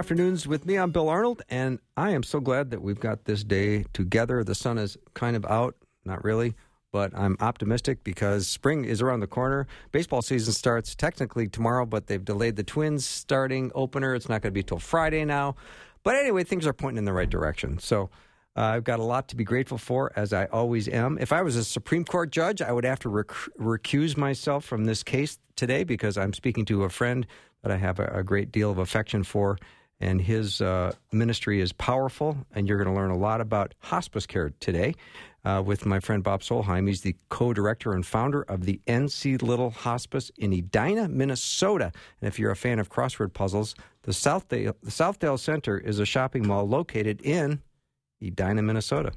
Afternoons with me. I'm Bill Arnold, and I am so glad that we've got this day together. The sun is kind of out, not really, but I'm optimistic because spring is around the corner. Baseball season starts technically tomorrow, but they've delayed the Twins starting opener. It's not going to be till Friday now. But anyway, things are pointing in the right direction. So uh, I've got a lot to be grateful for, as I always am. If I was a Supreme Court judge, I would have to rec- recuse myself from this case today because I'm speaking to a friend that I have a, a great deal of affection for, and his uh, ministry is powerful. And you're going to learn a lot about hospice care today uh, with my friend Bob Solheim. He's the co-director and founder of the NC Little Hospice in Edina, Minnesota. And if you're a fan of crossword puzzles, the Southdale, the Southdale Center is a shopping mall located in Edina, Minnesota.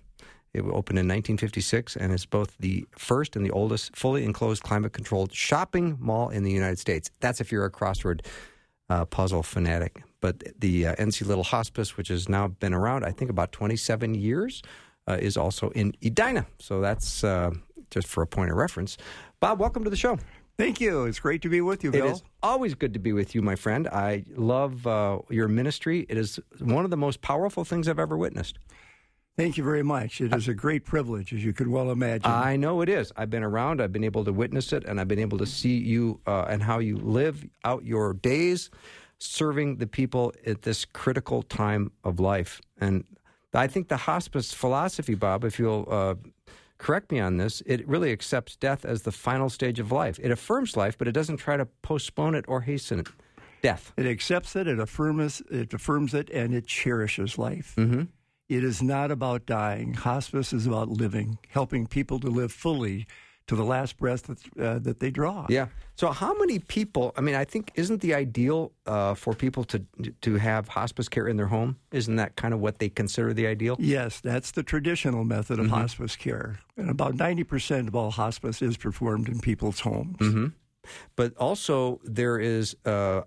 It opened in 1956 and is both the first and the oldest fully enclosed climate controlled shopping mall in the United States. That's if you're a crossword uh, puzzle fanatic. But the uh, NC Little Hospice, which has now been around, I think, about 27 years, uh, is also in Edina. So that's uh, just for a point of reference. Bob, welcome to the show. Thank you. It's great to be with you, Bill. It is always good to be with you, my friend. I love uh, your ministry. It is one of the most powerful things I've ever witnessed. Thank you very much. It is a great privilege, as you could well imagine. I know it is. I've been around. I've been able to witness it, and I've been able to see you uh, and how you live out your days serving the people at this critical time of life. And I think the hospice philosophy, Bob, if you'll uh, correct me on this, it really accepts death as the final stage of life. It affirms life, but it doesn't try to postpone it or hasten it. Death. It accepts it, it affirms it, affirms it, and it cherishes life. Mm-hmm. It is not about dying. Hospice is about living, helping people to live fully to the last breath that, uh, that they draw. Yeah. So, how many people? I mean, I think isn't the ideal uh, for people to to have hospice care in their home? Isn't that kind of what they consider the ideal? Yes, that's the traditional method of mm-hmm. hospice care, and about ninety percent of all hospice is performed in people's homes. Mm-hmm. But also, there is. Uh,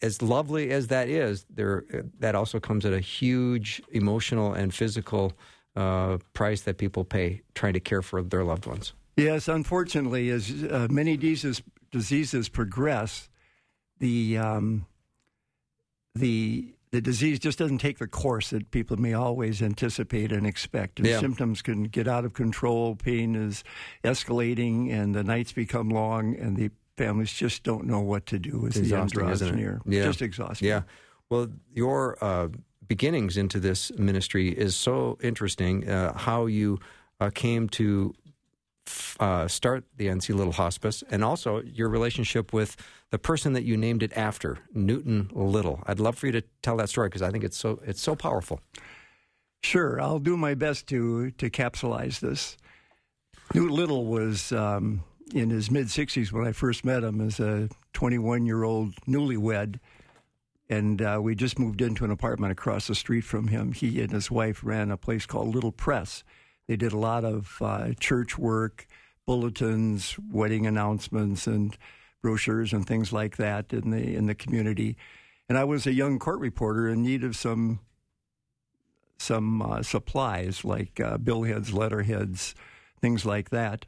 as lovely as that is, there that also comes at a huge emotional and physical uh, price that people pay trying to care for their loved ones. Yes, unfortunately, as uh, many diseases, diseases progress, the um, the the disease just doesn't take the course that people may always anticipate and expect. And yeah. symptoms can get out of control. Pain is escalating, and the nights become long, and the families just don't know what to do as the end draws near. Yeah. Just exhausting. Yeah. Well, your uh, beginnings into this ministry is so interesting. Uh, how you uh, came to uh, start the NC Little Hospice, and also your relationship with the person that you named it after, Newton Little. I'd love for you to tell that story because I think it's so it's so powerful. Sure, I'll do my best to to capsulize this. Newton Little was um, in his mid 60s when I first met him as a 21 year old newlywed. And uh, we just moved into an apartment across the street from him. He and his wife ran a place called Little Press. They did a lot of uh, church work, bulletins, wedding announcements, and brochures and things like that in the in the community. And I was a young court reporter in need of some some uh, supplies like uh, billheads, letterheads, things like that.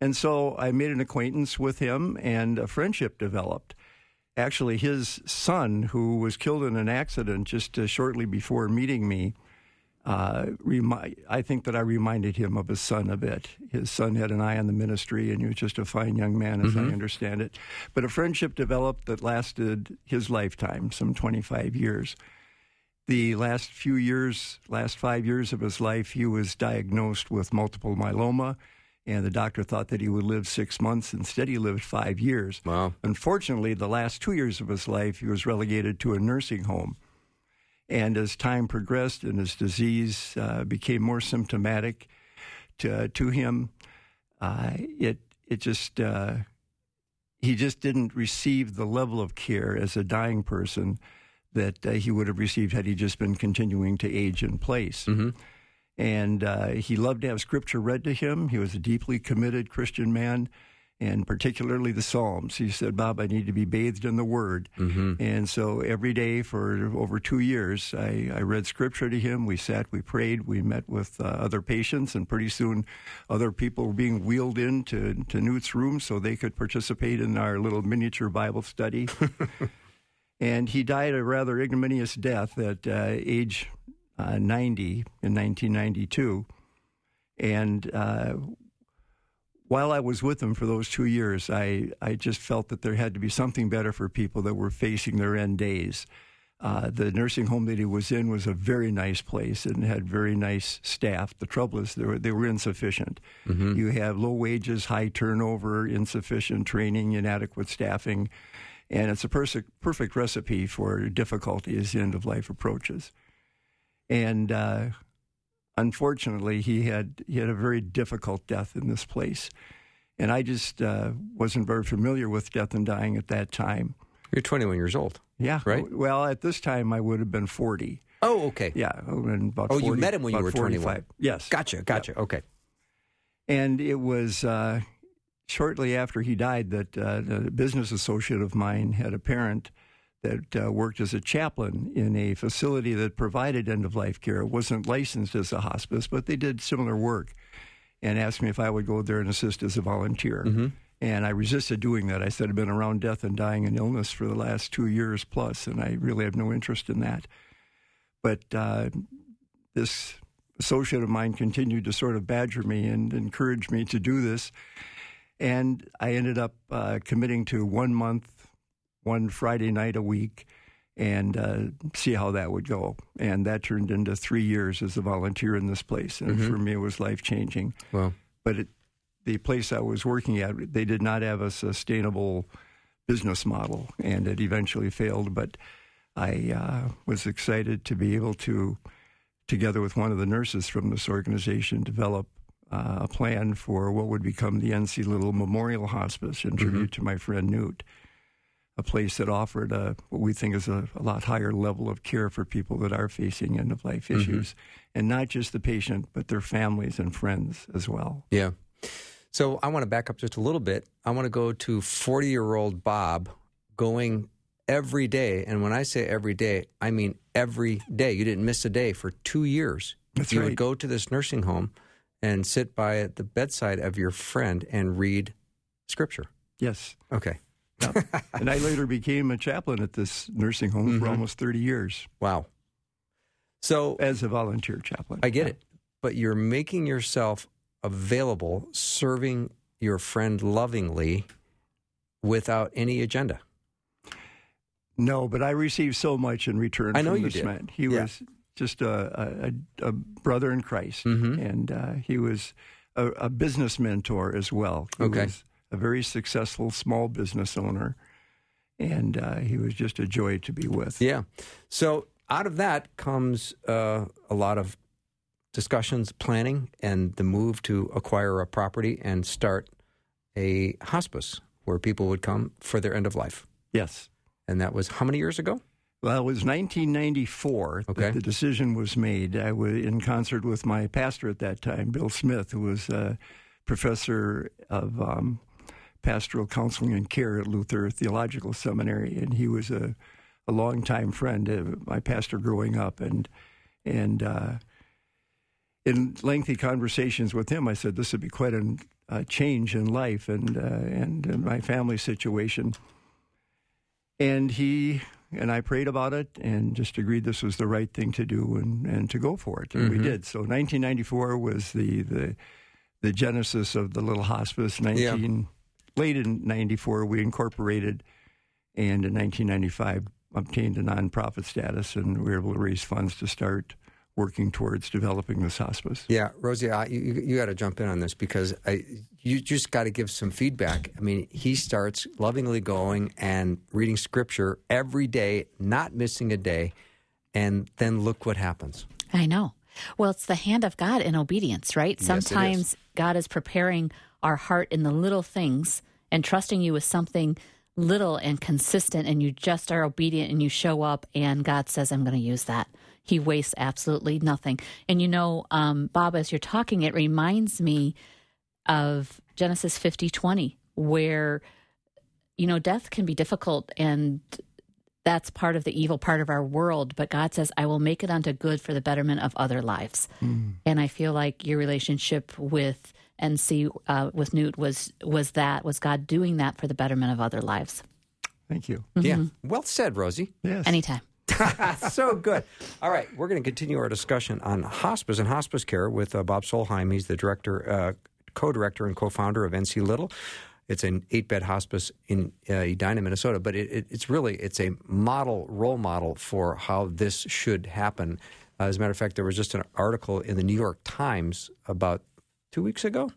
And so I made an acquaintance with him and a friendship developed. Actually, his son, who was killed in an accident just uh, shortly before meeting me, uh, remi- I think that I reminded him of his son a bit. His son had an eye on the ministry, and he was just a fine young man, as mm-hmm. I understand it. But a friendship developed that lasted his lifetime, some 25 years. The last few years, last five years of his life, he was diagnosed with multiple myeloma and the doctor thought that he would live six months. Instead, he lived five years. Wow. Unfortunately, the last two years of his life, he was relegated to a nursing home. And as time progressed and his disease uh, became more symptomatic to, to him, uh, it, it just, uh, he just didn't receive the level of care as a dying person that uh, he would have received had he just been continuing to age in place. Mm-hmm. And uh, he loved to have scripture read to him. He was a deeply committed Christian man, and particularly the Psalms. He said, Bob, I need to be bathed in the Word. Mm-hmm. And so every day for over two years, I, I, read scripture to him. We sat, we prayed, we met with uh, other patients, and pretty soon other people were being wheeled into to Newt's room so they could participate in our little miniature Bible study. and he died a rather ignominious death at uh, age uh, 90 in 1992. And uh, while I was with them for those two years, I, I just felt that there had to be something better for people that were facing their end days. Uh, the nursing home that he was in was a very nice place and had very nice staff. The trouble is they were, they were insufficient. Mm-hmm. You have low wages, high turnover, insufficient training, inadequate staffing, and it's a pers- perfect recipe for difficulty as the end of life approaches. And uh, unfortunately, he had he had a very difficult death in this place, and I just uh, wasn't very familiar with death and dying at that time. You're 21 years old. Yeah. Right. Well, at this time, I would have been 40. Oh, okay. Yeah. About oh, 40, you met him when you were 45. 21. Yes. Gotcha. Gotcha. Yeah. Okay. And it was uh, shortly after he died that uh, a business associate of mine had a parent that uh, worked as a chaplain in a facility that provided end of life care. It wasn't licensed as a hospice, but they did similar work and asked me if I would go there and assist as a volunteer. Mm-hmm. And I resisted doing that. I said, I've been around death and dying and illness for the last two years plus, and I really have no interest in that. But uh, this associate of mine continued to sort of badger me and encourage me to do this. And I ended up uh, committing to one month one Friday night a week and uh, see how that would go. And that turned into three years as a volunteer in this place. And mm-hmm. for me, it was life changing. Well, But it, the place I was working at, they did not have a sustainable business model, and it eventually failed. But I uh, was excited to be able to, together with one of the nurses from this organization, develop uh, a plan for what would become the NC Little Memorial Hospice in tribute mm-hmm. to my friend Newt a place that offered a, what we think is a, a, lot higher level of care for people that are facing end of life mm-hmm. issues, mm-hmm. and not just the patient, but their families and friends as well. Yeah. So I want to back up just a little bit. I want to go to 40 year old Bob going every day. And when I say every day, I mean every day. You didn't miss a day for two years. That's you right. would go to this nursing home and sit by the bedside of your friend and read scripture. Yes. Okay. and I later became a chaplain at this nursing home mm-hmm. for almost 30 years. Wow. So, as a volunteer chaplain. I get yeah. it. But you're making yourself available, serving your friend lovingly without any agenda. No, but I received so much in return I know from you this did. man. He yeah. was just a, a, a, brother in Christ, mm-hmm. and uh, he was a, a, business mentor as well. He okay. Was, a very successful small business owner, and uh, he was just a joy to be with. Yeah. So out of that comes uh, a lot of discussions, planning, and the move to acquire a property and start a hospice where people would come for their end of life. Yes. And that was how many years ago? Well, it was 1994 okay. that the decision was made. I was in concert with my pastor at that time, Bill Smith, who was a professor of um, pastoral counseling and care at Luther Theological Seminary, and he was a, a longtime friend of my pastor growing up, and and uh, in lengthy conversations with him, I said this would be quite a, change in life and uh, and in my family situation, and he and I prayed about it and just agreed this was the right thing to do and, and to go for it, and mm-hmm. we did. So 1994 was the the the genesis of the little hospice. 19. 19- yeah late in 94, we incorporated, and in 1995, obtained a nonprofit status, and we were able to raise funds to start working towards developing this hospice. Yeah, Rosie, I, you, you got to jump in on this because I, you just got to give some feedback. I mean, he starts lovingly going and reading scripture every day, not missing a day, and then look what happens. I know. Well, it's the hand of God in obedience, right? Yes, Sometimes God is preparing our heart in the little things and trusting you with something little and consistent, and you just are obedient and you show up, and God says, I'm going to use that. He wastes absolutely nothing. And you know, um, Bob, as you're talking, it reminds me of Genesis 50 20, where, you know, death can be difficult and that's part of the evil part of our world. But God says, I will make it unto good for the betterment of other lives. Mm. And I feel like your relationship with NC, uh, with Newt, was, was that, was God doing that for the betterment of other lives. Thank you. Mm-hmm. Yeah. Well said, Rosie. Yes. Anytime. so good. All right, we're going to continue our discussion on hospice and hospice care with uh, Bob Solheim. He's the director, uh, co-director, and co-founder of NC Little. It's an eight-bed hospice in uh, Edina, Minnesota, but it, it, it's really it's a model, role model for how this should happen. Uh, as a matter of fact, there was just an article in the New York Times about two weeks ago,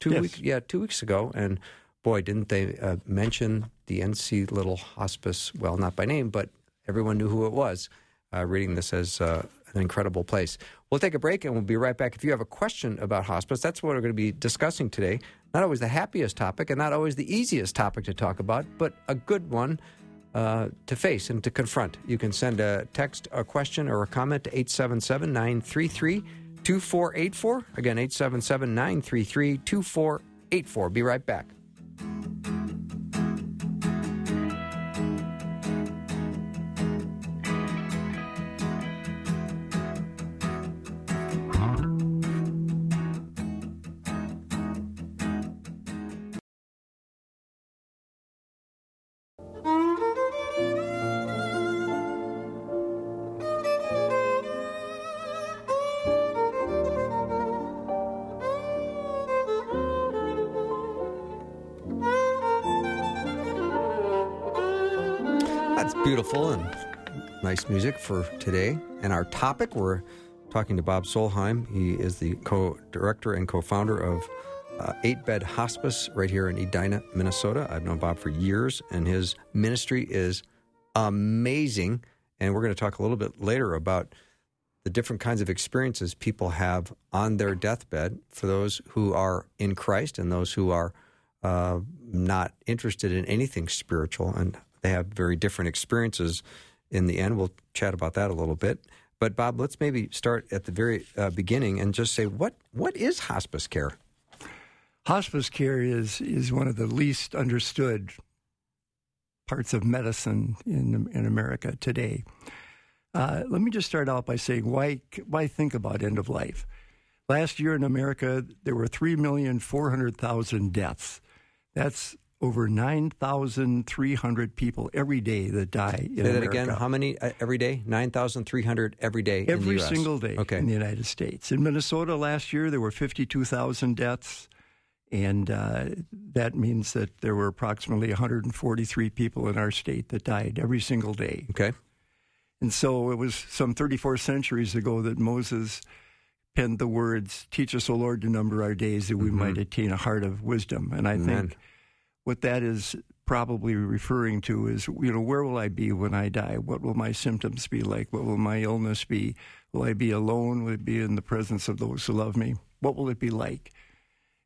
two yes. weeks, yeah, two weeks ago, and boy, didn't they uh, mention the NC Little Hospice? Well, not by name, but everyone knew who it was. Uh, reading this as uh, an incredible place. We'll take a break and we'll be right back. If you have a question about hospice, that's what we're going to be discussing today. Not always the happiest topic and not always the easiest topic to talk about, but a good one uh, to face and to confront. You can send a text, a question, or a comment to 877 933 2484. Again, 877 933 2484. Be right back. Music for today. And our topic, we're talking to Bob Solheim. He is the co director and co founder of uh, Eight Bed Hospice right here in Edina, Minnesota. I've known Bob for years, and his ministry is amazing. And we're going to talk a little bit later about the different kinds of experiences people have on their deathbed for those who are in Christ and those who are uh, not interested in anything spiritual and they have very different experiences in the end. We'll chat about that a little bit. But Bob, let's maybe start at the very uh, beginning and just say what what is hospice care? Hospice care is is one of the least understood parts of medicine in in America today. Uh, let me just start out by saying why why think about end of life. Last year in America, there were three million four hundred thousand deaths. That's over 9,300 people every day that die in Say that America. again. How many uh, every day? 9,300 every day Every in single day okay. in the United States. In Minnesota last year, there were 52,000 deaths. And uh, that means that there were approximately 143 people in our state that died every single day. Okay. And so it was some 34 centuries ago that Moses penned the words, Teach us, O Lord, to number our days that we mm-hmm. might attain a heart of wisdom. And I Amen. think what that is probably referring to is, you know, where will I be when I die? What will my symptoms be like? What will my illness be? Will I be alone? Will it be in the presence of those who love me? What will it be like?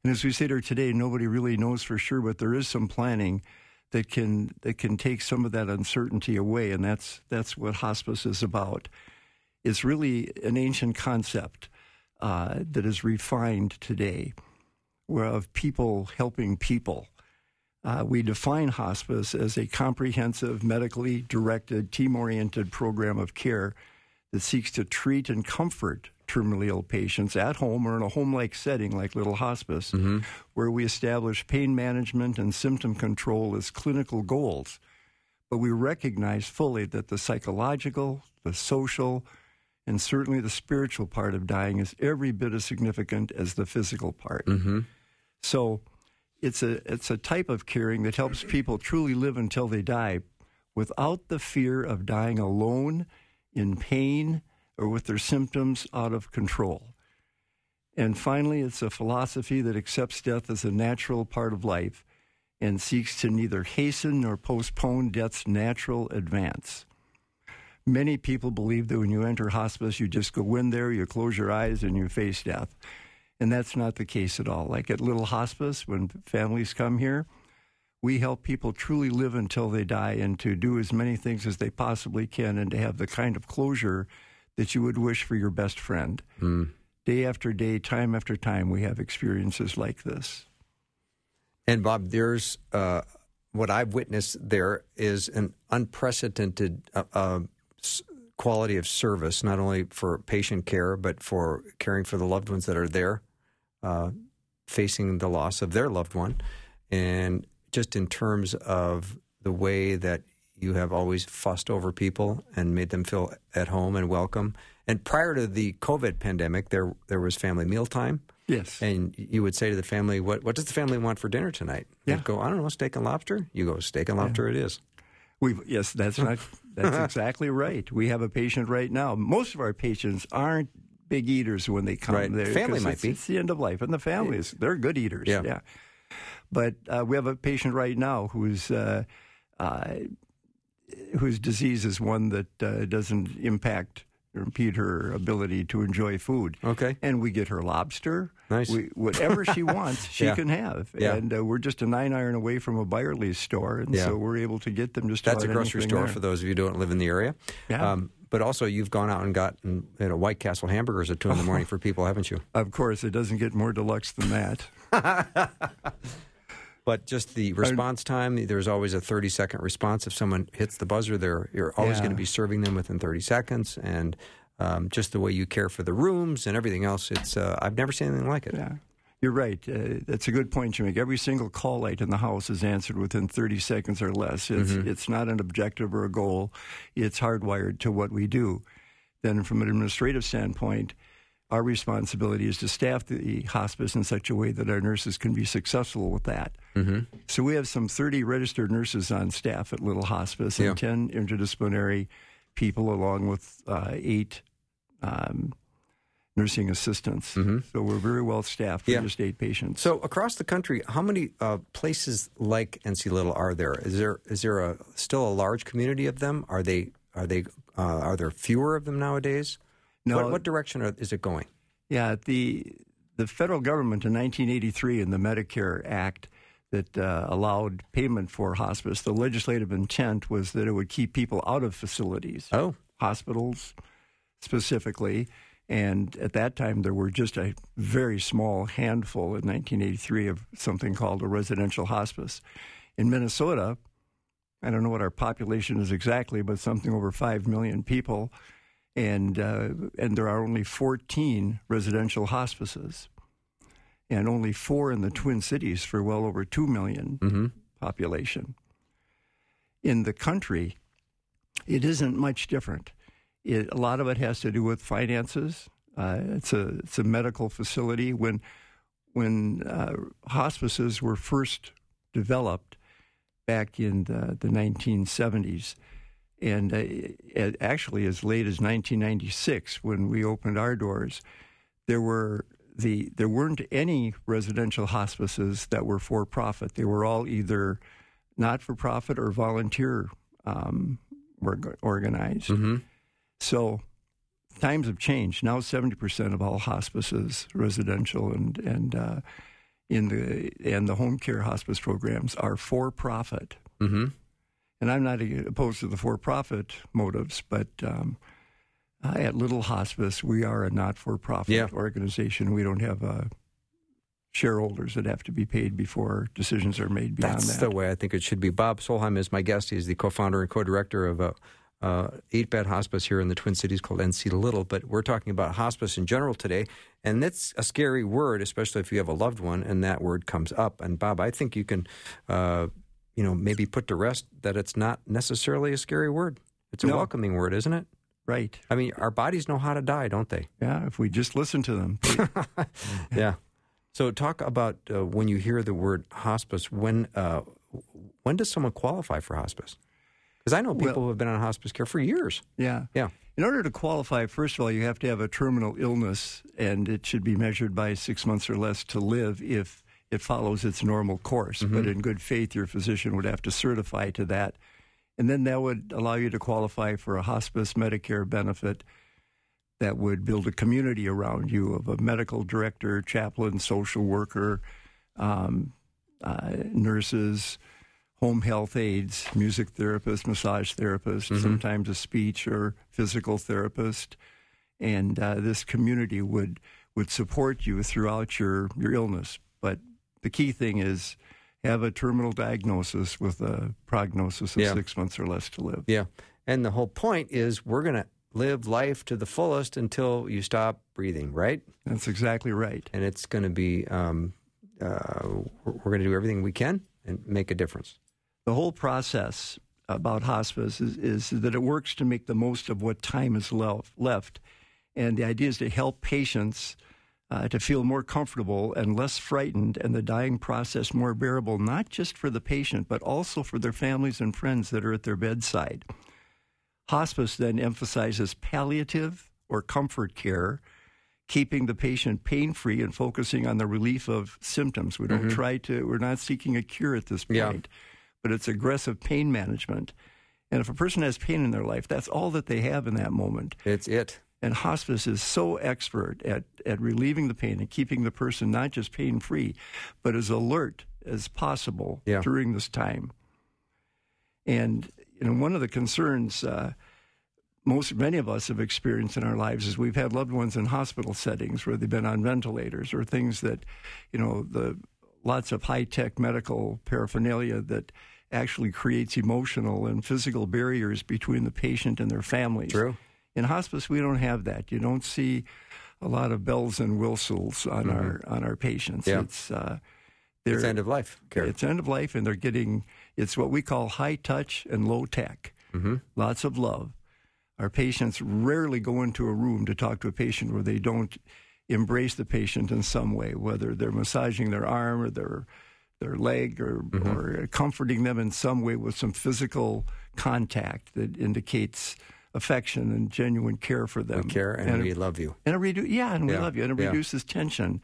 And as we sit here today, nobody really knows for sure, but there is some planning that can that can take some of that uncertainty away, and that's that's what hospice is about. It's really an ancient concept uh, that is refined today, where of people helping people uh, we define hospice as a comprehensive, medically directed, team oriented program of care that seeks to treat and comfort terminally ill patients at home or in a home like setting like Little Hospice, mm-hmm. where we establish pain management and symptom control as clinical goals. But we recognize fully that the psychological, the social, and certainly the spiritual part of dying is every bit as significant as the physical part. Mm-hmm. So, it's a it's a type of caring that helps people truly live until they die without the fear of dying alone in pain or with their symptoms out of control. And finally, it's a philosophy that accepts death as a natural part of life and seeks to neither hasten nor postpone death's natural advance. Many people believe that when you enter hospice, you just go in there, you close your eyes, and you face death. And that's not the case at all. Like at Little Hospice, when families come here, We help people truly live until they die and to do as many things as they possibly can and to have the kind of closure that you would wish for your best friend. Mm. Day after day, time after time, we have experiences like this. And Bob, there's uh, what I've witnessed there is an unprecedented uh, uh, quality of service, not only for patient care, but for caring for the loved ones that are there, uh, facing the loss of their loved one. And just in terms of the way that you have always fussed over people and made them feel at home and welcome. And prior to the COVID pandemic, there there was family mealtime. Yes. And you would say to the family, "What what does the family want for dinner tonight?" Yeah. They'd go, "I don't know, steak and lobster." You go, "Steak and lobster, it is." We yes, that's not that's exactly right. We have a patient right now. Most of our patients aren't big eaters when they come Right. there. Family might it's, be. It's the end of life, and the families they're good eaters. Yeah. But uh, we have a patient right now who's. Uh, uh, whose disease is one that uh, doesn't impact or impede her ability to enjoy food. Okay. And we get her lobster. Nice. We, whatever she wants, she Yeah. can have. Yeah. And uh, we're just a nine iron away from a Byerly's store, and Yeah. so we're able to get them just That's a grocery store there. for those of you who don't live in the area. Yeah. Um, but also, you've gone out and gotten you know, White Castle hamburgers at two in the morning for people, haven't you? Of course, it doesn't get more deluxe than that. But just the response time, there's always a 30 second response. If someone hits the buzzer, they're, you're always Yeah. going to be serving them within 30 seconds. And um, just the way you care for the rooms and everything else, it's uh, I've never seen anything like it. Yeah. You're right. Uh, that's a good point you make. Every single call light in the house is answered within 30 seconds or less. It's, Mm-hmm. it's not an objective or a goal, it's hardwired to what we do. Then, from an administrative standpoint, our responsibility is to staff the hospice in such a way that our nurses can be successful with that. Mm-hmm. So we have some 30 registered nurses on staff at Little Hospice Yeah. and 10 interdisciplinary people, along with uh, eight um, nursing assistants. So we're very well staffed for Mm-hmm. Yeah. just eight patients. So across the country, how many uh, places like NC Little are there? Is there is there a still a large community of them? Are they are they uh, are there fewer of them nowadays? No. What, what direction are, is it going? Yeah, the the federal government in 1983 in the Medicare Act that uh, allowed payment for hospice, the legislative intent was that it would keep people out of facilities, Oh, hospitals specifically. And at that time, there were just a very small handful in 1983 of something called a residential hospice. In Minnesota, I don't know what our population is exactly, but something over 5 million people. And, uh, and there are only 14 residential hospices, and only four in the Twin Cities for well over 2 million mm-hmm. population. In the country, it isn't much different. It, a lot of it has to do with finances. Uh, it's a it's a medical facility. When when uh, hospices were first developed back in the, the 1970s, and uh, actually as late as 1996, when we opened our doors, there were the there weren't any residential hospices that were for profit. They were all either not for profit or volunteer um, org- organized. Mm-hmm. So times have changed. Now seventy percent of all hospices, residential and and uh, in the and the home care hospice programs are for profit. Mm-hmm. And I'm not opposed to the for profit motives, but um, uh, at Little Hospice, we are a not for profit Yeah. organization. We don't have uh, shareholders that have to be paid before decisions are made beyond That's that. the way I think it should be. Bob Solheim is my guest. He's the co-founder and co-director of a uh, eight-bed hospice here in the Twin Cities called NC Little. But we're talking about hospice in general today, and that's a scary word, especially if you have a loved one and that word comes up. And Bob, I think you can, uh, you know, maybe put to rest that it's not necessarily a scary word. It's a No. welcoming word, isn't it? Right. I mean, our bodies know how to die, don't they? Yeah, if we just listen to them. yeah. So talk about uh, when you hear the word hospice. When uh, when does someone qualify for hospice? Because I know people Well- who have been on hospice care for years. Yeah. Yeah. In order to qualify, first of all, you have to have a terminal illness, and it should be measured by six months or less to live if it follows its normal course. But in good faith, your physician would have to certify to that. And then that would allow you to qualify for a hospice Medicare benefit that would build a community around you of a medical director, chaplain, social worker, um, uh, nurses, home health aides, music therapist, massage therapist, Mm-hmm. sometimes a speech or physical therapist, and uh, this community would would support you throughout your your illness. But the key thing is have a terminal diagnosis with a prognosis of Yeah. six months or less to live. Yeah. And the whole point is we're going to live life to the fullest until you stop breathing, right? That's exactly right. And it's going to be, um, uh, we're, we're going to do everything we can and make a difference. the whole process about hospice is, is that it works to make the most of what time is left. left. And the idea is to help patients uh, to feel more comfortable and less frightened, and the dying process more bearable, not just for the patient, but also for their families and friends that are at their bedside. Hospice then emphasizes palliative or comfort care, keeping the patient pain free and focusing on the relief of symptoms. We don't try to, we're not seeking a cure at this point, Yeah. but it's aggressive pain management. And if a person has pain in their life, that's all that they have in that moment. It's it. And hospice is so expert at, at relieving the pain and keeping the person not just pain free, but as alert as possible Yeah. during this time. And you know, one of the concerns uh, most many of us have experienced in our lives is we've had loved ones in hospital settings where they've been on ventilators or things that, you know, the lots of high tech medical paraphernalia that actually creates emotional and physical barriers between the patient and their families. True. In hospice, we don't have that. You don't see a lot of bells and whistles on our on our patients. Mm-hmm. Yeah. It's uh, they're, It's end of life care. it's end of life, and they're getting it's what we call high touch and low tech. Mm-hmm. Lots of love. Our patients rarely go into a room to talk to a patient where they don't embrace the patient in some way, whether they're massaging their arm or their their leg or, Mm-hmm. or comforting them in some way with some physical contact that indicates affection and genuine care for them. We care and, and we love you. and it redu- yeah, and we Yeah, love you. And it yeah. reduces tension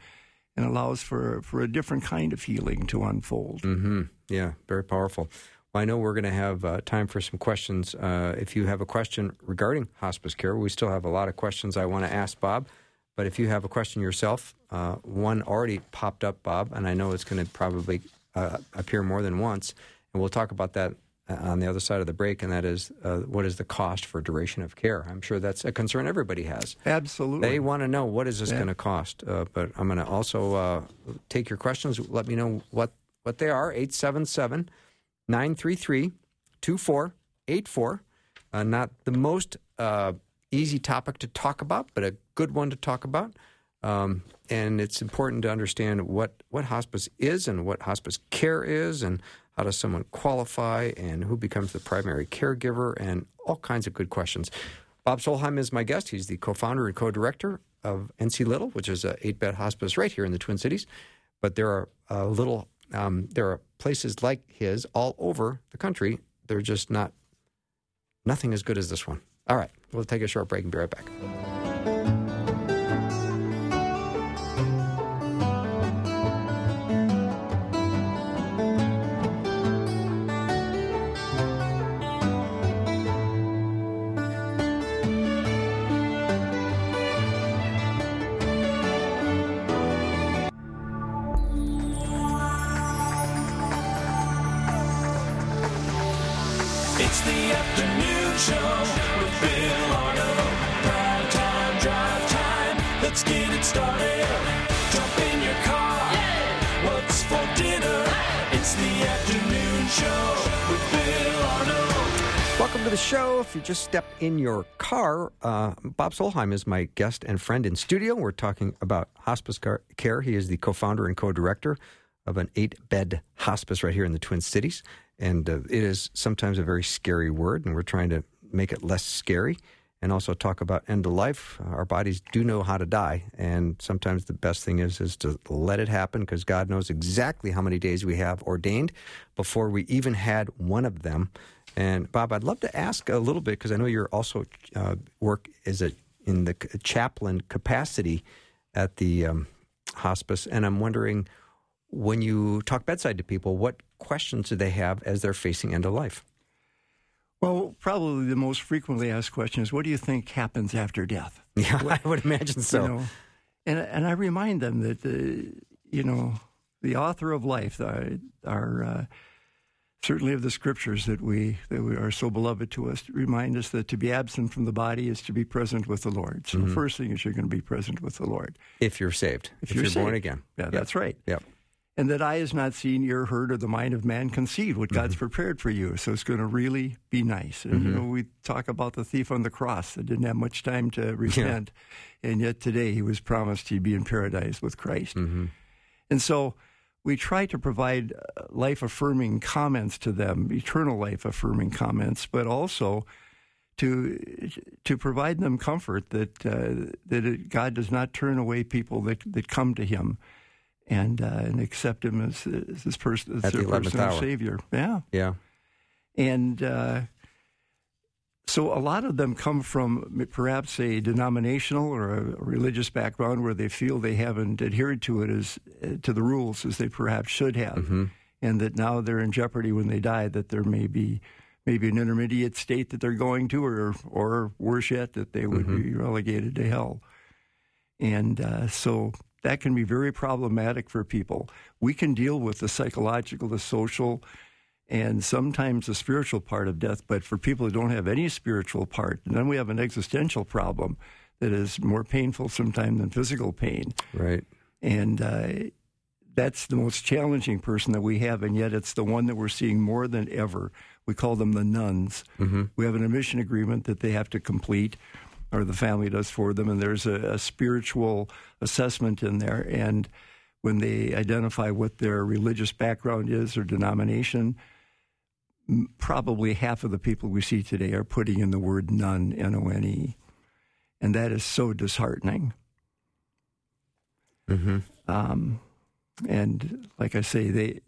and allows for for a different kind of healing to unfold. hmm Yeah, very powerful. Well, I know we're going to have uh, time for some questions. Uh, if you have a question regarding hospice care, we still have a lot of questions I want to ask Bob. But if you have a question yourself, uh, one already popped up, Bob, and I know it's going to probably uh, appear more than once. And we'll talk about that on the other side of the break, and that is uh, what is the cost for duration of care? I'm sure that's a concern everybody has. Absolutely. They want to know what is this Yeah. going to cost. Uh, but I'm going to also uh, take your questions. Let me know what, what they are. 877 933 2484. Uh, Not the most uh, easy topic to talk about, but a good one to talk about. Um, and it's important to understand what, what hospice is and what hospice care is and how does someone qualify and who becomes the primary caregiver and all kinds of good questions. Bob Solheim is my guest. He's the co-founder and co-director of NC Little, which is an eight-bed hospice right here in the Twin Cities. But there are uh, little, um, there are places like his all over the country. They're just not, nothing as good as this one. All right, we'll take a short break and be right back. In your car, uh, Bob Solheim is my guest and friend in studio. We're talking about hospice car- care. He is the co founder and co director of an eight bed hospice right here in the Twin Cities. And uh, it is sometimes a very scary word, and we're trying to make it less scary and also talk about end of life. Our bodies do know how to die, and sometimes the best thing is is to let it happen because God knows exactly how many days we have ordained before we even had one of them. And Bob, I'd love to ask a little bit because I know you're also uh, work is a in the chaplain capacity at the um, hospice, and I'm wondering when you talk bedside to people, what questions do they have as they're facing end of life? Well, probably the most frequently asked question is, "What do you think happens after death?" Yeah, I would imagine so. You know, and and I remind them that the you know the author of life, our, our uh, certainly of the scriptures that we that we are so beloved to us remind us that to be absent from the body is to be present with the Lord. So the mm-hmm. first thing is you're going to be present with the Lord. If you're saved, If if, you're you're, born again. Yeah, Yep. that's right. Yep. And that eye has not seen, ear heard, or the mind of man conceived what God's mm-hmm. prepared for you. So it's going to really be nice. And you mm-hmm. know, we talk about the thief on the cross that didn't have much time to repent, and yet today he was promised he'd be in paradise with Christ. And so we try to provide life affirming comments to them, eternal life affirming comments, but also to to provide them comfort that uh, that it, God does not turn away people that, that come to Him and uh, and accept Him as, as this person as At the their 11th personal hour. Savior. Yeah, Yeah. and uh, so a lot of them come from perhaps a denominational or a religious background where they feel they haven't adhered to it as uh, to the rules as they perhaps should have, Mm-hmm. and that now they're in jeopardy when they die. That there may be maybe an intermediate state that they're going to, or or worse yet, that they would Mm-hmm. be relegated to hell. And uh, so that can be very problematic for people. We can deal with the psychological, the social, and sometimes the spiritual part of death. But for people who don't have any spiritual part, then we have an existential problem that is more painful sometimes than physical pain. Right. And uh, that's the most challenging person that we have, and yet it's the one that we're seeing more than ever. We call them the nones. We have an admission agreement that they have to complete, or the family does for them, and there's a, a spiritual assessment in there. And when they identify what their religious background is or denomination, probably half of the people we see today are putting in the word none, N O N E. And that is so disheartening. Mm-hmm. Um, and like I say, they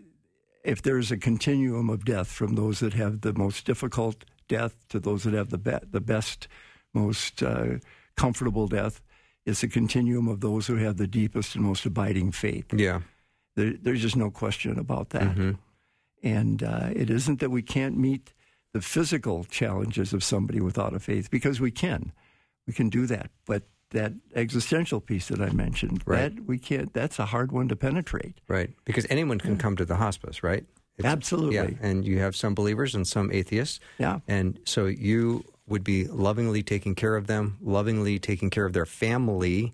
if there's a continuum of death from those that have the most difficult death to those that have the be- the best, most uh, comfortable death, it's a continuum of those who have the deepest and most abiding faith. Yeah. There, there's just no question about that. Mm-hmm. And uh, it isn't that we can't meet the physical challenges of somebody without a faith, because we can. We can do that. But that existential piece that I mentioned, Right. that we can't, that's a hard one to penetrate. Right. Because anyone can come to the hospice, right? Absolutely. Yeah. And you have some believers and some atheists. Yeah. And so you would be lovingly taking care of them, lovingly taking care of their family,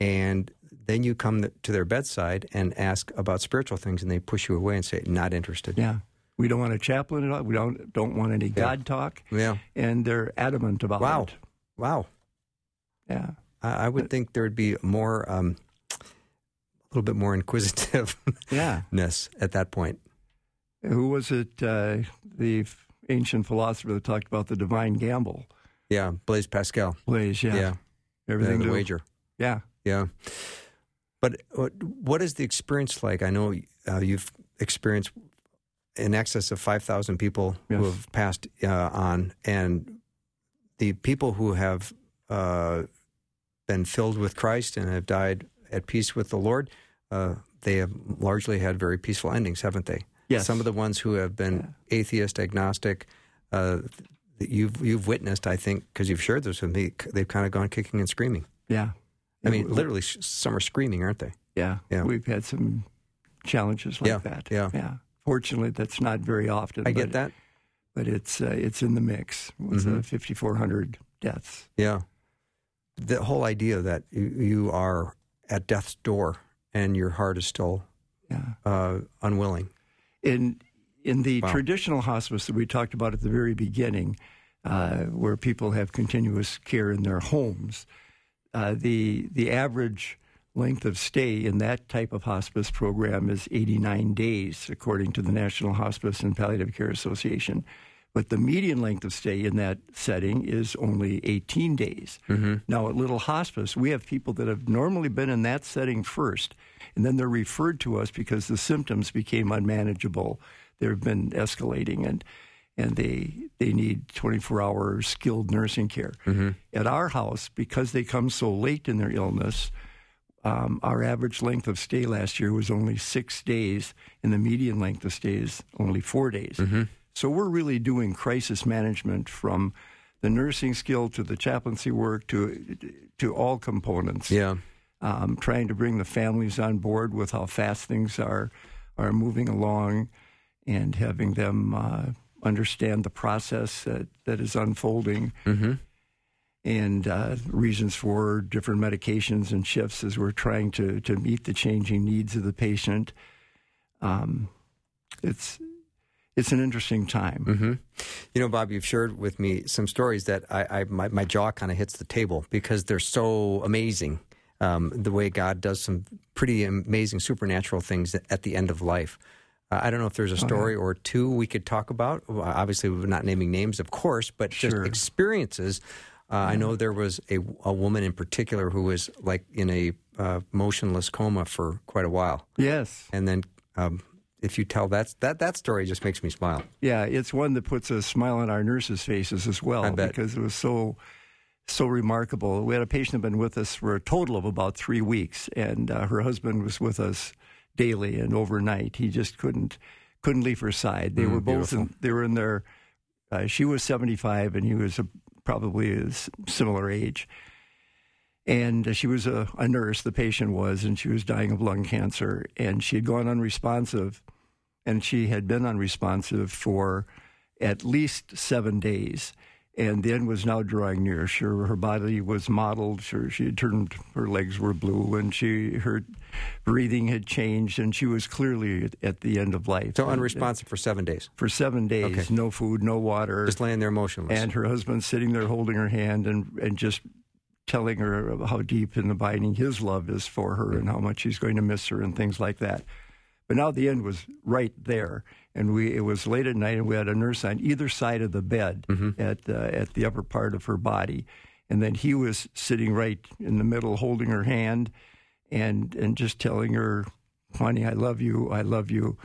and then you come to their bedside and ask about spiritual things, and they push you away and say, "Not interested." Yeah. We don't want a chaplain at all. We don't don't want any God talk. Yeah. And they're adamant about Wow. it. Wow. Wow. Yeah. I, I would think there would be more, um, a little bit more inquisitiveness Yeah. at that point. Who was it? Uh, the ancient philosopher that talked about the divine gamble. Yeah. Blaise Pascal. Blaise, yeah. Yeah. Everything the to- wager. Yeah. Yeah. But what, what is the experience like? I know uh, you've experienced in excess of 5,000 people who have passed uh, on, and the people who have uh, been filled with Christ and have died at peace with the Lord, uh, they have largely had very peaceful endings, haven't they? Yes. Some of the ones who have been atheist, agnostic, uh, you've, you've witnessed, I think, because you've shared this with me, they've kind of gone kicking and screaming. Yeah. I mean, literally, some are screaming, aren't they? Yeah. Yeah. We've had some challenges like Yeah, that. yeah. Yeah. Fortunately, that's not very often. I get that. But it's uh, it's in the mix with uh, 5,400 deaths. Yeah. The whole idea that you, you are at death's door and your heart is still Yeah. uh, unwilling. in in the Wow. traditional hospice that we talked about at the very beginning, uh, where people have continuous care in their homes, uh, the the average length of stay in that type of hospice program is 89 days, according to the National Hospice and Palliative Care Association. But the median length of stay in that setting is only 18 days. Now, at Little Hospice, we have people that have normally been in that setting first, and then they're referred to us because the symptoms became unmanageable. They've been escalating, and and they they need 24 hour skilled nursing care. At our house, because they come so late in their illness, um, our average length of stay last year was only six days, and the median length of stay is only four days. So we're really doing crisis management from the nursing skill to the chaplaincy work to to all components. Yeah. Um, trying to bring the families on board with how fast things are are moving along, and having them uh, understand the process that, that is unfolding and uh, reasons for different medications and shifts as we're trying to, to meet the changing needs of the patient. Um, it's it's an interesting time. hmm You know, Bob, you've shared with me some stories that I, I my, my jaw kind of hits the table because they're so amazing. Um, the way God does some pretty amazing supernatural things at the end of life. Uh, I don't know if there's a story or two we could talk about. Obviously, we're not naming names, of course, but just experiences. Uh, I know there was a, a woman in particular who was like in a uh, motionless coma for quite a while, Yes. and then um, if you tell that that that story, just makes me smile. Yeah, it's one that puts a smile on our nurses' faces as well because it was so so remarkable. We had a patient who'd been with us for a total of about three weeks, and uh, her husband was with us daily and overnight. He just couldn't couldn't leave her side. They Mm, were both in, they were in their. Uh, she was seventy five, and he was a, probably a similar age. And uh, she was a, a nurse, the patient was, and she was dying of lung cancer. And she had gone unresponsive, and she had been unresponsive for at least seven days. And the end was now drawing near. Sure, her body was mottled. Sure, she had turned, her legs were blue, and she her breathing had changed, and she was clearly at, at the end of life. So And- uh, unresponsive for seven days, for seven days, Okay. no food, no water, just laying there motionless. and her husband sitting there holding her hand and and just telling her how deep and abiding his love is for her and how much he's going to miss her and things like that. But now the end was right there, and we it was late at night, and we had a nurse on either side of the bed at uh, at the upper part of her body, and then he was sitting right in the middle, holding her hand, and and just telling her, "Honey, I love you, I love you,"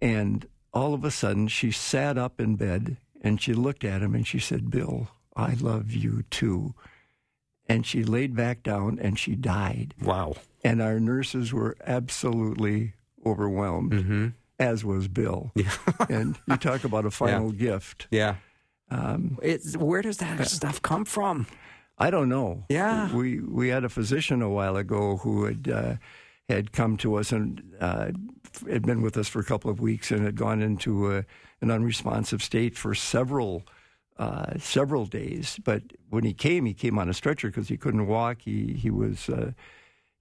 and all of a sudden she sat up in bed and she looked at him and she said, "Bill, I love you too," and she laid back down and she died. Wow. and our nurses were absolutely overwhelmed, as was Bill. and you talk about a final gift. Yeah. Um, It's where does that stuff come from? I don't know. Yeah. we we had a physician a while ago who had uh, had come to us and uh, had been with us for a couple of weeks and had gone into a, an unresponsive state for several. Uh, several days, but when he came, he came on a stretcher because he couldn't walk. He he was uh,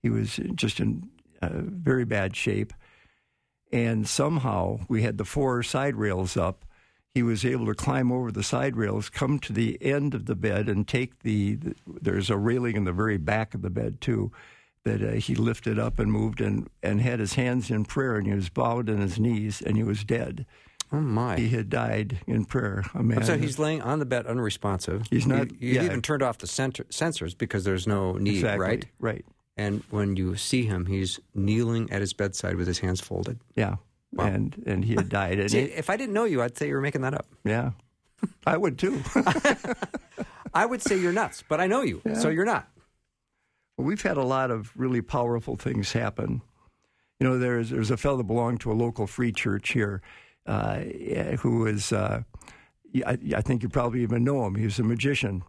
he was just in uh, very bad shape, and somehow we had the four side rails up. He was able to climb over the side rails, come to the end of the bed, and take the. the there's a railing in the very back of the bed too, that uh, he lifted up and moved and and had his hands in prayer, and he was bowed in his knees, and he was dead. Oh my! He had died in prayer. A man. so he's laying on the bed, unresponsive. He's not- You, you yeah. even turned off the center, sensors because there's no need, exactly right? Right. And when you see him, he's kneeling at his bedside with his hands folded. Yeah. Wow. And and he had died. And See, it- if I didn't know you, I'd say you were making that up. yeah. I would too. I would say you're nuts, but I know you, so you're not. Well, we've had a lot of really powerful things happen. You know, there's there's a fellow that belonged to a local free church here, uh, yeah, who is uh, I, I think you probably even know him. He's a magician,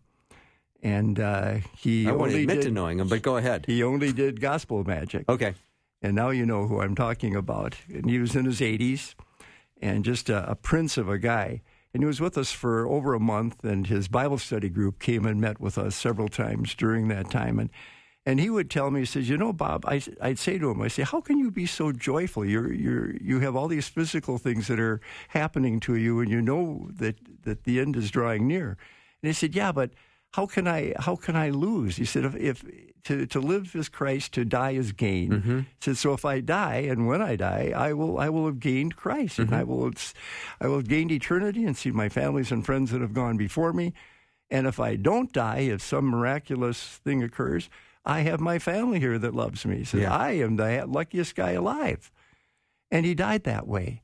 and uh, he I won't only admit did, to knowing him, but go ahead. he only did gospel magic. Okay. And now you know who I'm talking about. And he was in his 80s and just a, a prince of a guy. And he was with us for over a month, and his Bible study group came and met with us several times during that time. And and he would tell me, he says, "You know, Bob," I, I'd say to him, "I say, how can you be so joyful? You're you're you have all these physical things that are happening to you, and you know that that the end is drawing near." And he said, "Yeah, but how can I how can I lose?" He said, "If, if to to live is Christ, to die is gain." He said, "So if I die, and when I die, I will I will have gained Christ, and I will I will have gained eternity and see my families and friends that have gone before me." And if I don't die, if some miraculous thing occurs, I have my family here that loves me. He says, Yeah. I am the luckiest guy alive. And he died that way,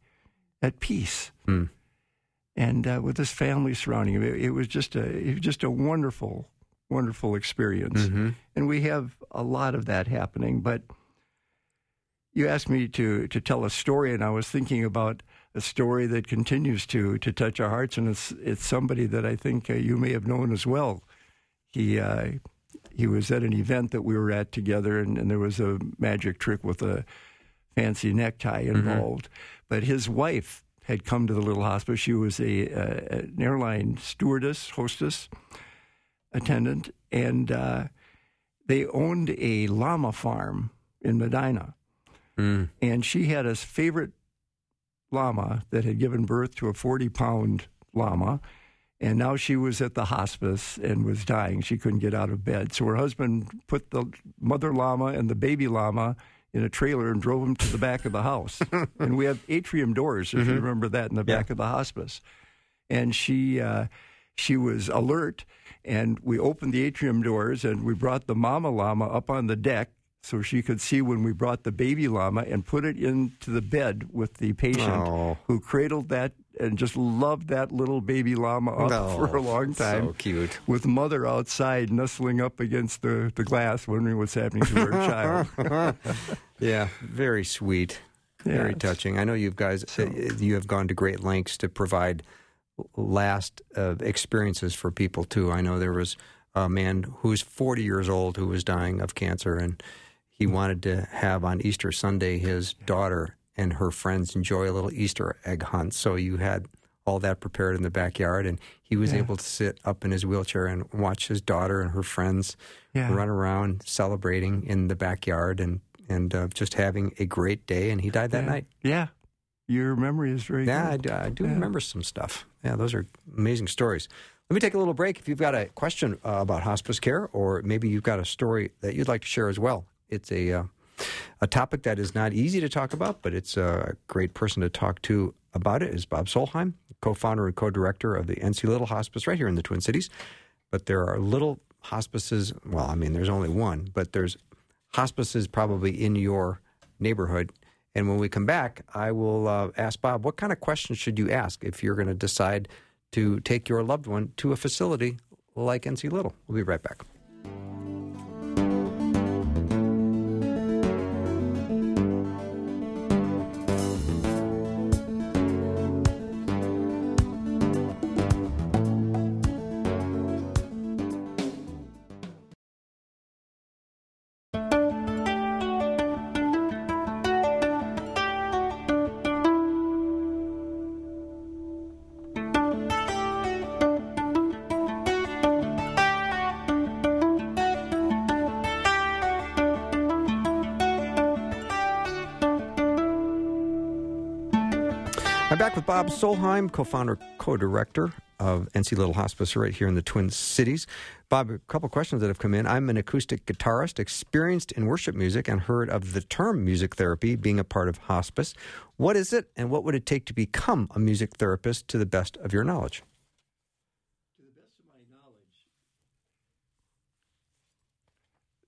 at peace. Hmm. And uh, with his family surrounding him, it, it was just a it was just a wonderful, wonderful experience. Mhm. And we have a lot of that happening. But you asked me to to tell a story, and I was thinking about a story that continues to to touch our hearts, and it's it's somebody that I think uh, you may have known as well. He uh, he was at an event that we were at together, and, and there was a magic trick with a fancy necktie involved. But his wife had come to the little hospice. She was a, uh, an airline stewardess, hostess, attendant, and uh, they owned a llama farm in Medina. And she had a favorite llama that had given birth to a 40 pound llama. And now she was at the hospice and was dying. She couldn't get out of bed. So her husband put the mother llama and the baby llama in a trailer and drove them to the back of the house. and we have atrium doors, if you remember that, in the back of the hospice. And she uh, she was alert, and we opened the atrium doors and we brought the mama llama up on the deck so she could see when we brought the baby llama and put it into the bed with the patient Oh. who cradled that and just loved that little baby llama up Oh, for a long time. so cute. With mother outside nestling up against the, the glass, wondering what's happening to her child. Yeah, very sweet, very Yeah, it's- touching. I know you guys uh, you have gone to great lengths to provide last uh, experiences for people too. I know there was a man who's 40 years old who was dying of cancer, and he wanted to have on Easter Sunday his daughter and her friends enjoy a little Easter egg hunt. So you had all that prepared in the backyard, and he was able to sit up in his wheelchair and watch his daughter and her friends Yeah. run around celebrating in the backyard and and uh, just having a great day. And he died that yeah. night. Yeah. Your memory is very Yeah, I good. do, I do Yeah. remember some stuff. Yeah, those are amazing stories. Let me take a little break. If you've got a question uh, about hospice care, or maybe you've got a story that you'd like to share as well, it's a uh, a topic that is not easy to talk about, but it's a great person to talk to about it. Is Bob Solheim, co-founder and co-director of the NC Little Hospice right here in the Twin Cities. But there are little hospices. Well, I mean, there's only one, but there's hospices probably in your neighborhood. And when we come back, I will uh, ask Bob what kind of questions should you ask if you're going to decide to take your loved one to a facility like NC Little. We'll be right back. Back with Bob Solheim, co-founder, co-director of NC Little Hospice right here in the Twin Cities. Bob, a couple questions that have come in. I'm an acoustic guitarist, experienced in worship music, and heard of the term music therapy being a part of hospice. What is it, and what would it take to become a music therapist to the best of your knowledge? to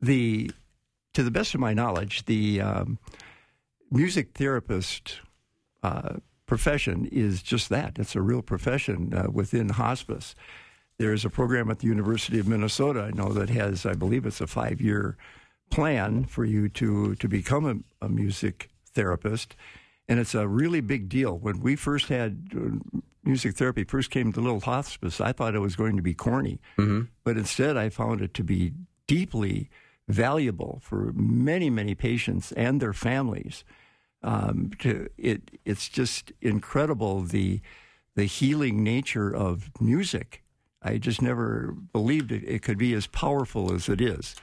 the to the best of my knowledge, the um, music therapist uh, profession is just that. It's a real profession uh, within hospice. There's a program at the University of Minnesota, I know, that has, I believe it's a five year plan for you to, to become a, a music therapist. And it's a really big deal. When we first had uh, music therapy, first came to Little Hospice, I thought it was going to be corny. But instead, I found it to be deeply valuable for many, many patients and their families. Um, to it, it's just incredible the the healing nature of music. I just never believed it, it could be as powerful as it is.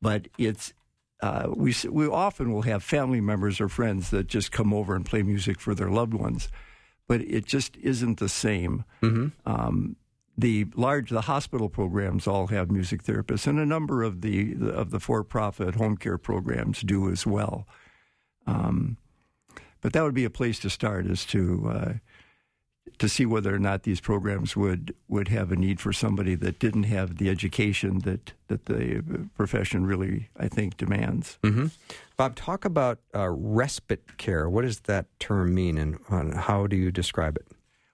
But it's uh, we we often will have family members or friends that just come over and play music for their loved ones, but it just isn't the same. Um, the large the hospital programs all have music therapists, and a number of the, the of the for profit home care programs do as well. Um, but that would be a place to start, is to uh, to see whether or not these programs would would have a need for somebody that didn't have the education that that the profession really, I think, demands. Mm-hmm. Bob, talk about uh, respite care. What does that term mean, and, and how do you describe it?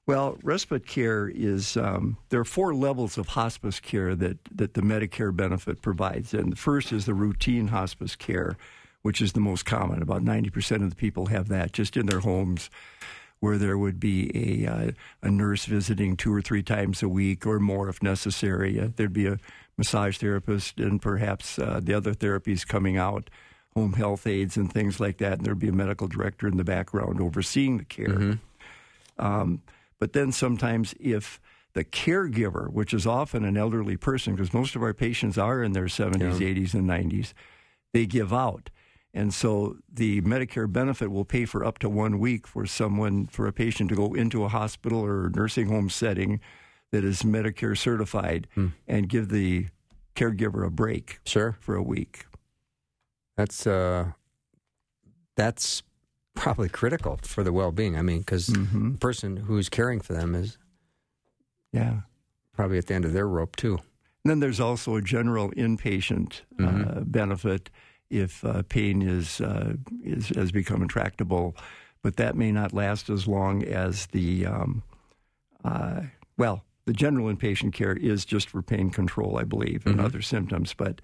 Well, respite care is um, there are four levels of hospice care that that the Medicare benefit provides, and the first is the routine hospice care, which is the most common. About ninety percent of the people have that just in their homes, where there would be a uh, a nurse visiting two or three times a week or more if necessary. Uh, there'd be a massage therapist and perhaps uh, the other therapies coming out, home health aides and things like that, and there'd be a medical director in the background overseeing the care. Um, but then sometimes if the caregiver, which is often an elderly person, because most of our patients are in their 70s, Yeah. 80s, and 90s, they give out. And so the Medicare benefit will pay for up to one week for someone, for a patient to go into a hospital or nursing home setting that is Medicare certified and give the caregiver a break Sure. for a week. That's uh, that's probably critical for the well-being. I mean, because hmm the person who's caring for them is Yeah. probably at the end of their rope too. And then there's also a general inpatient uh, benefit if uh, pain is, uh, is has become intractable, but that may not last as long as the um, uh, well. The general inpatient care is just for pain control, I believe, and other symptoms. But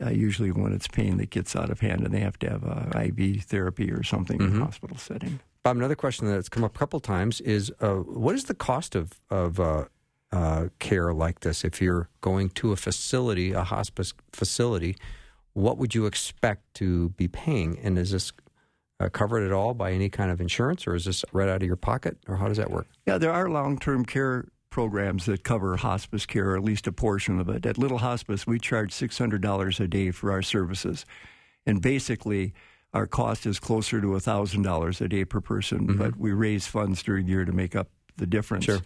uh, usually, when it's pain that gets out of hand, and they have to have uh, IV therapy or something in a hospital setting. Bob, another question that's come up a couple times is uh, what is the cost of of uh, uh, care like this? If you're going to a facility, a hospice facility, what would you expect to be paying? And is this uh, covered at all by any kind of insurance, or is this right out of your pocket, or how does that work? Yeah, there are long term care programs that cover hospice care, or at least a portion of it. At Little Hospice, we charge $600 a day for our services. And basically, our cost is closer to $1,000 a day per person, but we raise funds during the year to make up the difference. Sure.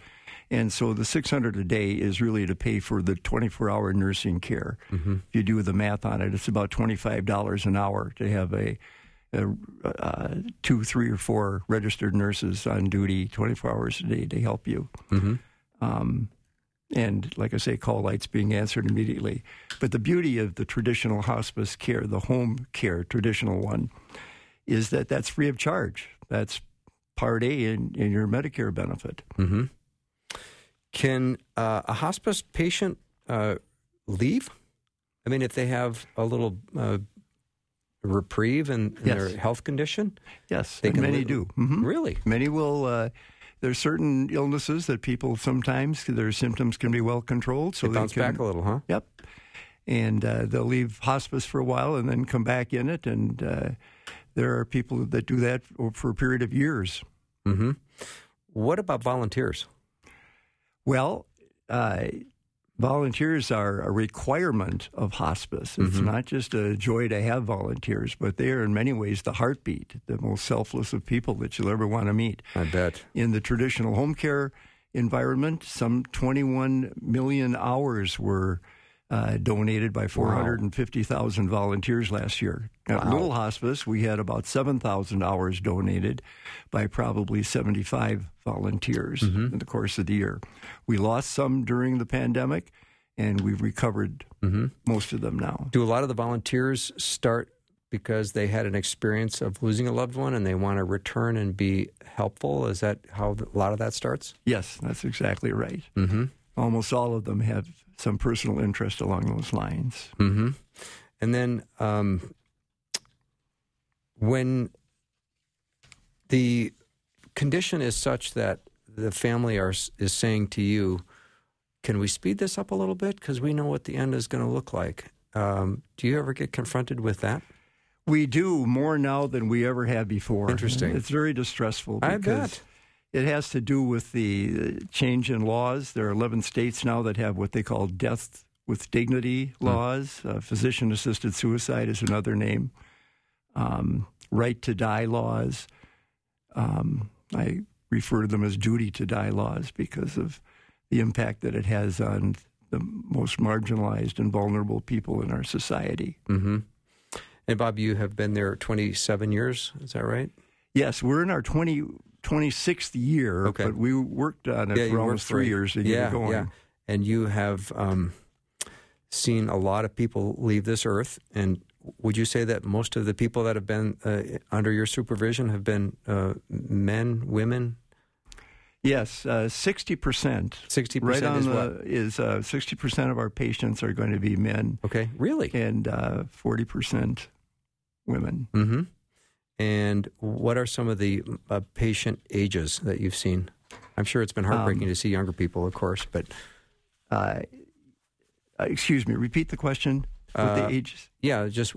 And so the 600 a day is really to pay for the 24 hour nursing care. If you do the math on it, it's about $25 an hour to have a, a, uh, two, three, or four registered nurses on duty 24 hours a day to help you. Mm-hmm. Um, and like I say, call lights being answered immediately. But the beauty of the traditional hospice care, the home care traditional one, is that that's free of charge. That's Part A in, in your Medicare benefit. Mm-hmm. Can uh, a hospice patient uh, leave? I mean, if they have a little uh, reprieve in, in Yes. their health condition, Yes, They and can many live- do. Mhm. really? Many will. Uh, there's certain illnesses that people sometimes their symptoms can be well controlled, so they they bounce can, back a little, huh? Yep. And uh, they'll leave hospice for a while and then come back in it. And uh, there are people that do that for for a period of years. Mm-hmm. What about volunteers? Well, uh, volunteers are a requirement of hospice. It's Mm-hmm. not just a joy to have volunteers, but they are in many ways the heartbeat, the most selfless of people that you'll ever want to meet. I bet. In the traditional home care environment, some 21 million hours were uh, donated by 450,000 volunteers last year. At Little Hospice, we had about 7,000 hours donated by probably 75 volunteers in the course of the year. We lost some during the pandemic, and we've recovered most of them now. Do a lot of the volunteers start because they had an experience of losing a loved one and they want to return and be helpful? Is that how a lot of that starts? Yes, that's exactly right. Mm-hmm. Almost all of them have some personal interest along those lines. Mm-hmm. And then um, when the condition is such that the family are is saying to you, "Can we speed this up a little bit? Because we know what the end is going to look like." Um, do you ever get confronted with that? We do more now than we ever have before. Interesting. It's very distressful I bet. It has to do with the uh, change in laws. There are 11 states now that have what they call death with dignity Hmm. laws. Uh, Physician assisted suicide is another name. Um, right to die laws. Um, I refer to them as duty to die laws because of the impact that it has on the most marginalized and vulnerable people in our society. Mm-hmm. And Bob, you have been there 27 years. Is that right? Yes, we're in our 20, 26th year, Okay. but we worked on it you for almost three years yeah, going. Yeah, and you have um, seen a lot of people leave this earth. And would you say that most of the people that have been uh, under your supervision have been uh, men, women? Yes, uh, 60%. Sixty Right percent on is the what? is uh, 60% of our patients are going to be men Okay, really? and uh, 40% women. Mm-hmm. And what are some of the uh, patient ages that you've seen? I'm sure it's been heartbreaking Um, to see younger people, of course, but Uh, uh, excuse me, repeat the question. Uh, the ages? yeah, just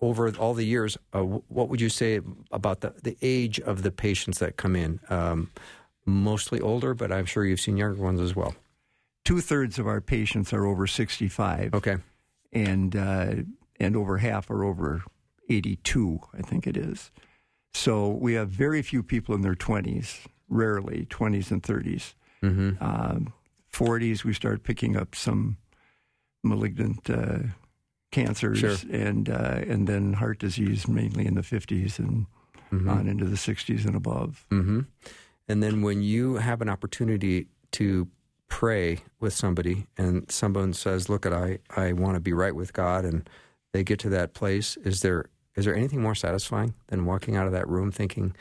over all the years, uh, what would you say about the, the age of the patients that come in? Um, mostly older, but I'm sure you've seen younger ones as well. Two thirds of our patients are over 65, Okay. and uh, and over half are over 82, I think it is. So we have very few people in their 20s, rarely 20s and 30s. Mm-hmm. Um, 40s, we start picking up some malignant uh, cancers, Sure. and uh, and then heart disease mainly in the 50s and on into the 60s and above. Mm-hmm. And then when you have an opportunity to pray with somebody and someone says, look, at I, I want to be right with God and they get to that place, is there is there anything more satisfying than walking out of that room thinking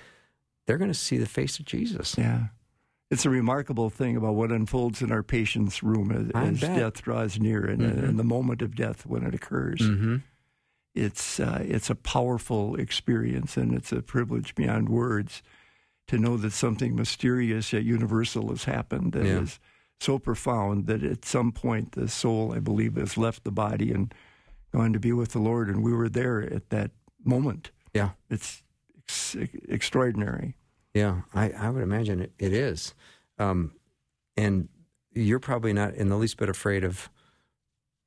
they're going to see the face of Jesus? Yeah. It's a remarkable thing about what unfolds in our patient's room as, as death draws near and, Mhm. and the moment of death when it occurs. Mm-hmm. It's, uh, it's a powerful experience and it's a privilege beyond words to know that something mysterious yet universal has happened that is Yeah. so profound that at some point the soul, I believe, has left the body and gone to be with the Lord. And we were there at that moment. Yeah. It's ex- extraordinary. Yeah, I, I would imagine it, it is. Um, and you're probably not in the least bit afraid of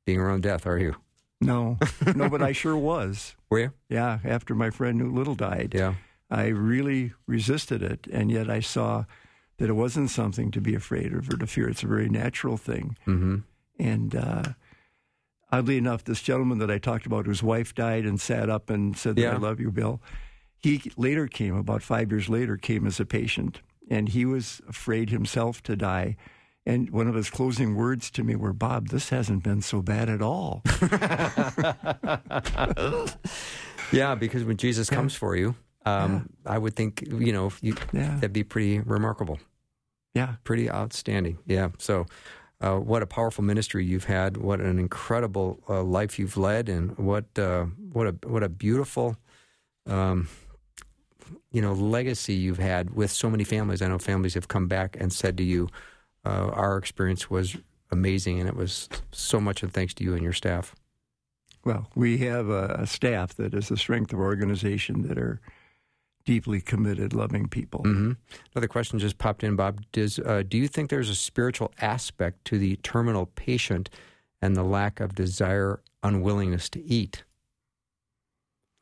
being around death, are you? No, no, but I sure was. Were you? Yeah, after my friend Newt Little died, Yeah. I really resisted it, and yet I saw that it wasn't something to be afraid of or to fear. It's a very natural thing. Mm-hmm. And uh, oddly enough, this gentleman that I talked about, whose wife died and sat up and said, that Yeah. "I love you, Bill," he later came about five years later, came as a patient, and he was afraid himself to die. And one of his closing words to me were, "Bob, this hasn't been so bad at all." Yeah, because when Jesus comes for you, um, I would think you know you, Yeah. that'd be pretty remarkable, yeah. pretty outstanding. Yeah. So, uh, what a powerful ministry you've had! What an incredible uh, life you've led, and what uh, what a what a beautiful. Um, you know, legacy you've had with so many families. I know families have come back and said to you, uh, "Our experience was amazing, and it was so much and thanks to you and your staff." Well, we have a, a staff that is the strength of our organization that are deeply committed, loving people. hmm Another question just popped in, Bob. Does uh, do you think there's a spiritual aspect to the terminal patient and the lack of desire, unwillingness to eat,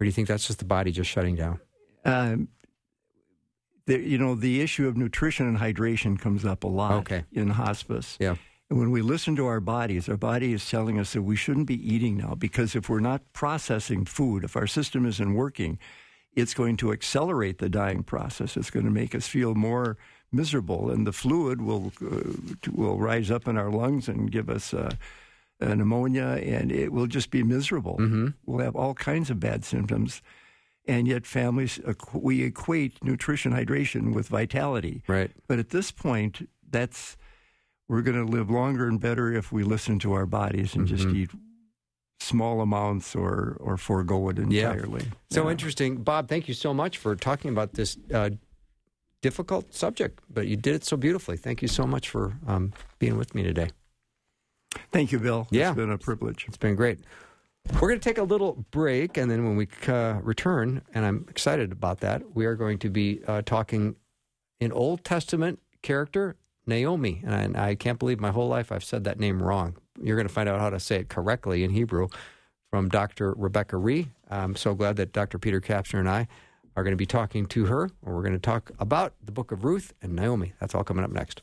or do you think that's just the body just shutting down? Um, the, you know, the issue of nutrition and hydration comes up a lot Okay. in hospice. Yeah. And when we listen to our bodies, our body is telling us that we shouldn't be eating now because if we're not processing food, if our system isn't working, it's going to accelerate the dying process. It's going to make us feel more miserable, and the fluid will uh, will rise up in our lungs and give us uh, pneumonia, and it will just be miserable. Mm-hmm. We'll have all kinds of bad symptoms, and yet families we equate nutrition hydration with vitality. Right. But at this point, that's we're going to live longer and better if we listen to our bodies and just Mhm. eat small amounts or or forego it entirely. Yeah. So Yeah. interesting, Bob. Thank you so much for talking about this uh, difficult subject, but you did it so beautifully. Thank you so much for um, being with me today. Thank you, Bill. Yeah. It's been a privilege. It's been great. We're going to take a little break, and then when we uh, return, and I'm excited about that, we are going to be uh, talking in Old Testament character Naomi. And I, I can't believe my whole life I've said that name wrong. You're going to find out how to say it correctly in Hebrew from Dr. Rebecca Ree. I'm so glad that Dr. Peter Kapsner and I are going to be talking to her, we're going to talk about the book of Ruth and Naomi. That's all coming up next.